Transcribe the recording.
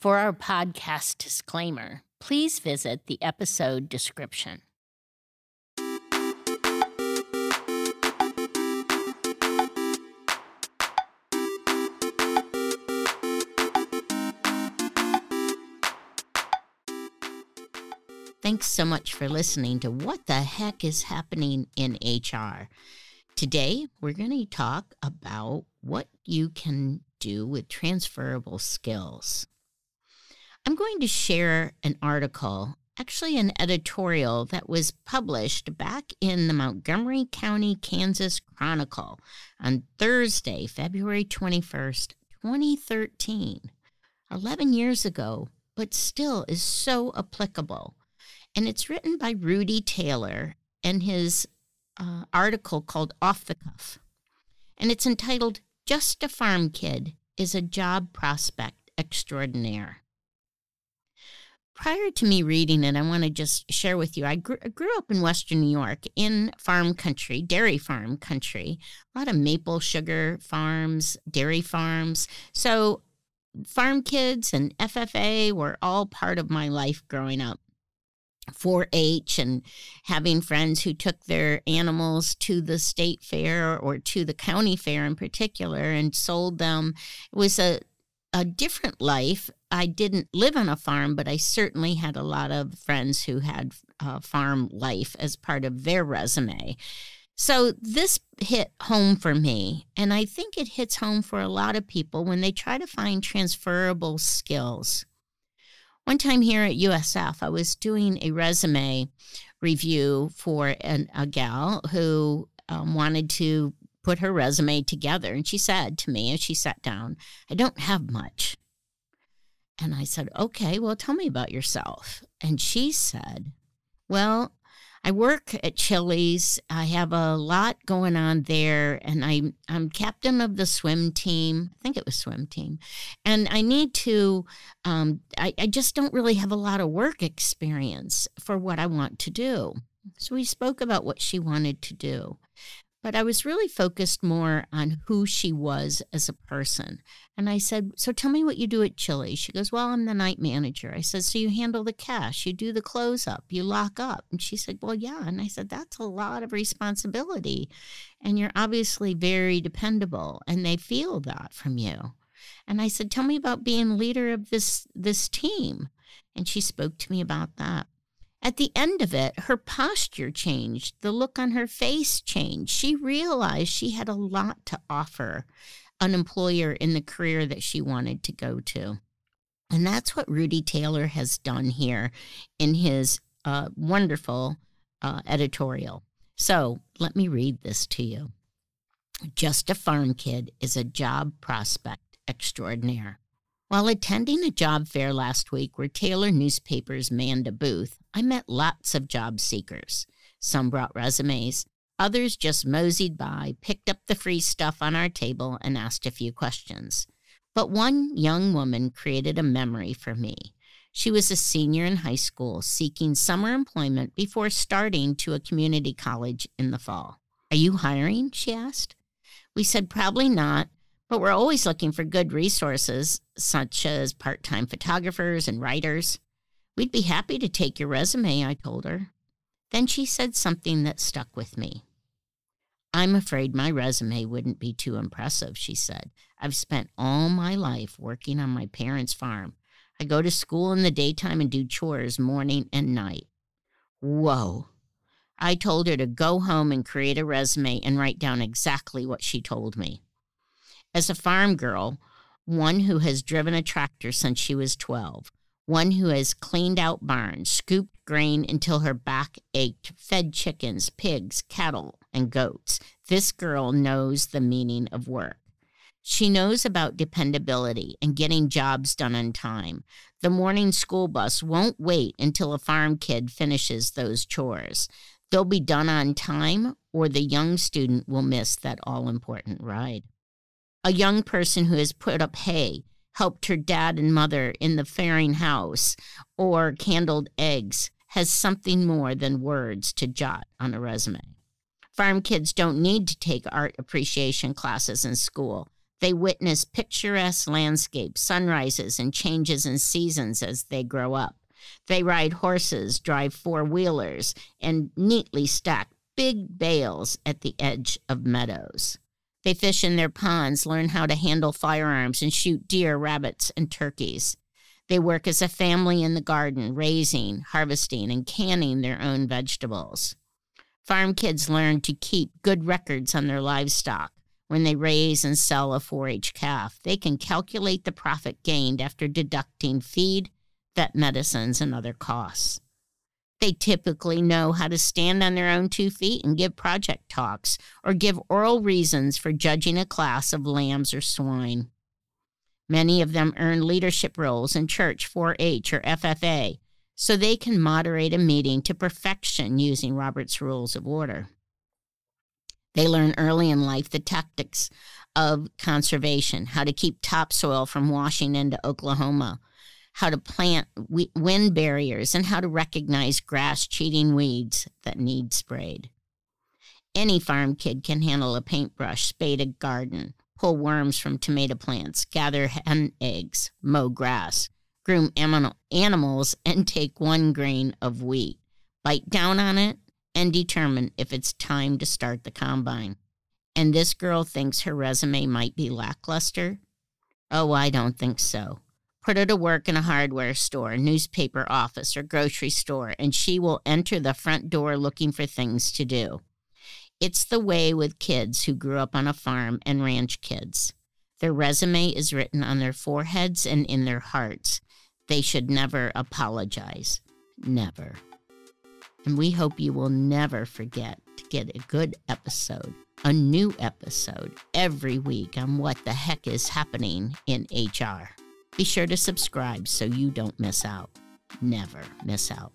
For our podcast disclaimer, please visit the episode description. Thanks so much for listening to What the Heck is Happening in HR. Today, we're going to talk about what you can do with transferable skills. I'm going to share an article, actually, an editorial that was published back in the Montgomery County, Kansas Chronicle on Thursday, February 21st, 2013. 11 years ago, but still is so applicable and it's written by Rudy Taylor and his uh, article called Off the Cuff. And it's entitled Just a Farm Kid is a Job Prospect Extraordinaire. Prior to me reading it, I want to just share with you. I grew, I grew up in Western New York in farm country, dairy farm country, a lot of maple sugar farms, dairy farms. So, farm kids and FFA were all part of my life growing up. 4 H and having friends who took their animals to the state fair or to the county fair in particular and sold them. It was a, a different life. I didn't live on a farm, but I certainly had a lot of friends who had uh, farm life as part of their resume. So this hit home for me, and I think it hits home for a lot of people when they try to find transferable skills. One time here at USF, I was doing a resume review for an, a gal who um, wanted to put her resume together. And she said to me as she sat down, I don't have much. And I said, Okay, well, tell me about yourself. And she said, Well, I work at Chili's. I have a lot going on there, and I'm I'm captain of the swim team. I think it was swim team, and I need to. Um, I, I just don't really have a lot of work experience for what I want to do. So we spoke about what she wanted to do. But I was really focused more on who she was as a person. And I said, So tell me what you do at Chili. She goes, Well, I'm the night manager. I said, So you handle the cash, you do the close up, you lock up. And she said, Well, yeah. And I said, That's a lot of responsibility. And you're obviously very dependable. And they feel that from you. And I said, Tell me about being leader of this this team. And she spoke to me about that. At the end of it, her posture changed. The look on her face changed. She realized she had a lot to offer an employer in the career that she wanted to go to. And that's what Rudy Taylor has done here in his uh, wonderful uh, editorial. So let me read this to you. Just a farm kid is a job prospect extraordinaire. While attending a job fair last week where Taylor Newspapers manned a booth, I met lots of job seekers. Some brought resumes, others just moseyed by, picked up the free stuff on our table, and asked a few questions. But one young woman created a memory for me. She was a senior in high school seeking summer employment before starting to a community college in the fall. Are you hiring? she asked. We said probably not, but we're always looking for good resources, such as part time photographers and writers. We'd be happy to take your resume, I told her. Then she said something that stuck with me. I'm afraid my resume wouldn't be too impressive, she said. I've spent all my life working on my parents' farm. I go to school in the daytime and do chores morning and night. Whoa. I told her to go home and create a resume and write down exactly what she told me. As a farm girl, one who has driven a tractor since she was 12, one who has cleaned out barns, scooped grain until her back ached, fed chickens, pigs, cattle, and goats. This girl knows the meaning of work. She knows about dependability and getting jobs done on time. The morning school bus won't wait until a farm kid finishes those chores. They'll be done on time, or the young student will miss that all important ride a young person who has put up hay, helped her dad and mother in the farrowing house, or candled eggs has something more than words to jot on a resume. Farm kids don't need to take art appreciation classes in school. They witness picturesque landscapes, sunrises, and changes in seasons as they grow up. They ride horses, drive four wheelers, and neatly stack big bales at the edge of meadows. They fish in their ponds, learn how to handle firearms, and shoot deer, rabbits, and turkeys. They work as a family in the garden, raising, harvesting, and canning their own vegetables. Farm kids learn to keep good records on their livestock. When they raise and sell a 4 H calf, they can calculate the profit gained after deducting feed, vet medicines, and other costs. They typically know how to stand on their own two feet and give project talks or give oral reasons for judging a class of lambs or swine. Many of them earn leadership roles in church 4 H or FFA, so they can moderate a meeting to perfection using Robert's Rules of Order. They learn early in life the tactics of conservation, how to keep topsoil from washing into Oklahoma, how to plant wind barriers, and how to recognize grass cheating weeds that need sprayed. Any farm kid can handle a paintbrush, spade a garden, pull worms from tomato plants, gather hen eggs, mow grass, groom animals, and take one grain of wheat, bite down on it, and determine if it's time to start the combine. And this girl thinks her resume might be lackluster? Oh, I don't think so. Put her to work in a hardware store, newspaper office, or grocery store, and she will enter the front door looking for things to do. It's the way with kids who grew up on a farm and ranch kids. Their resume is written on their foreheads and in their hearts. They should never apologize. Never. And we hope you will never forget to get a good episode, a new episode every week on what the heck is happening in HR. Be sure to subscribe so you don't miss out. Never miss out.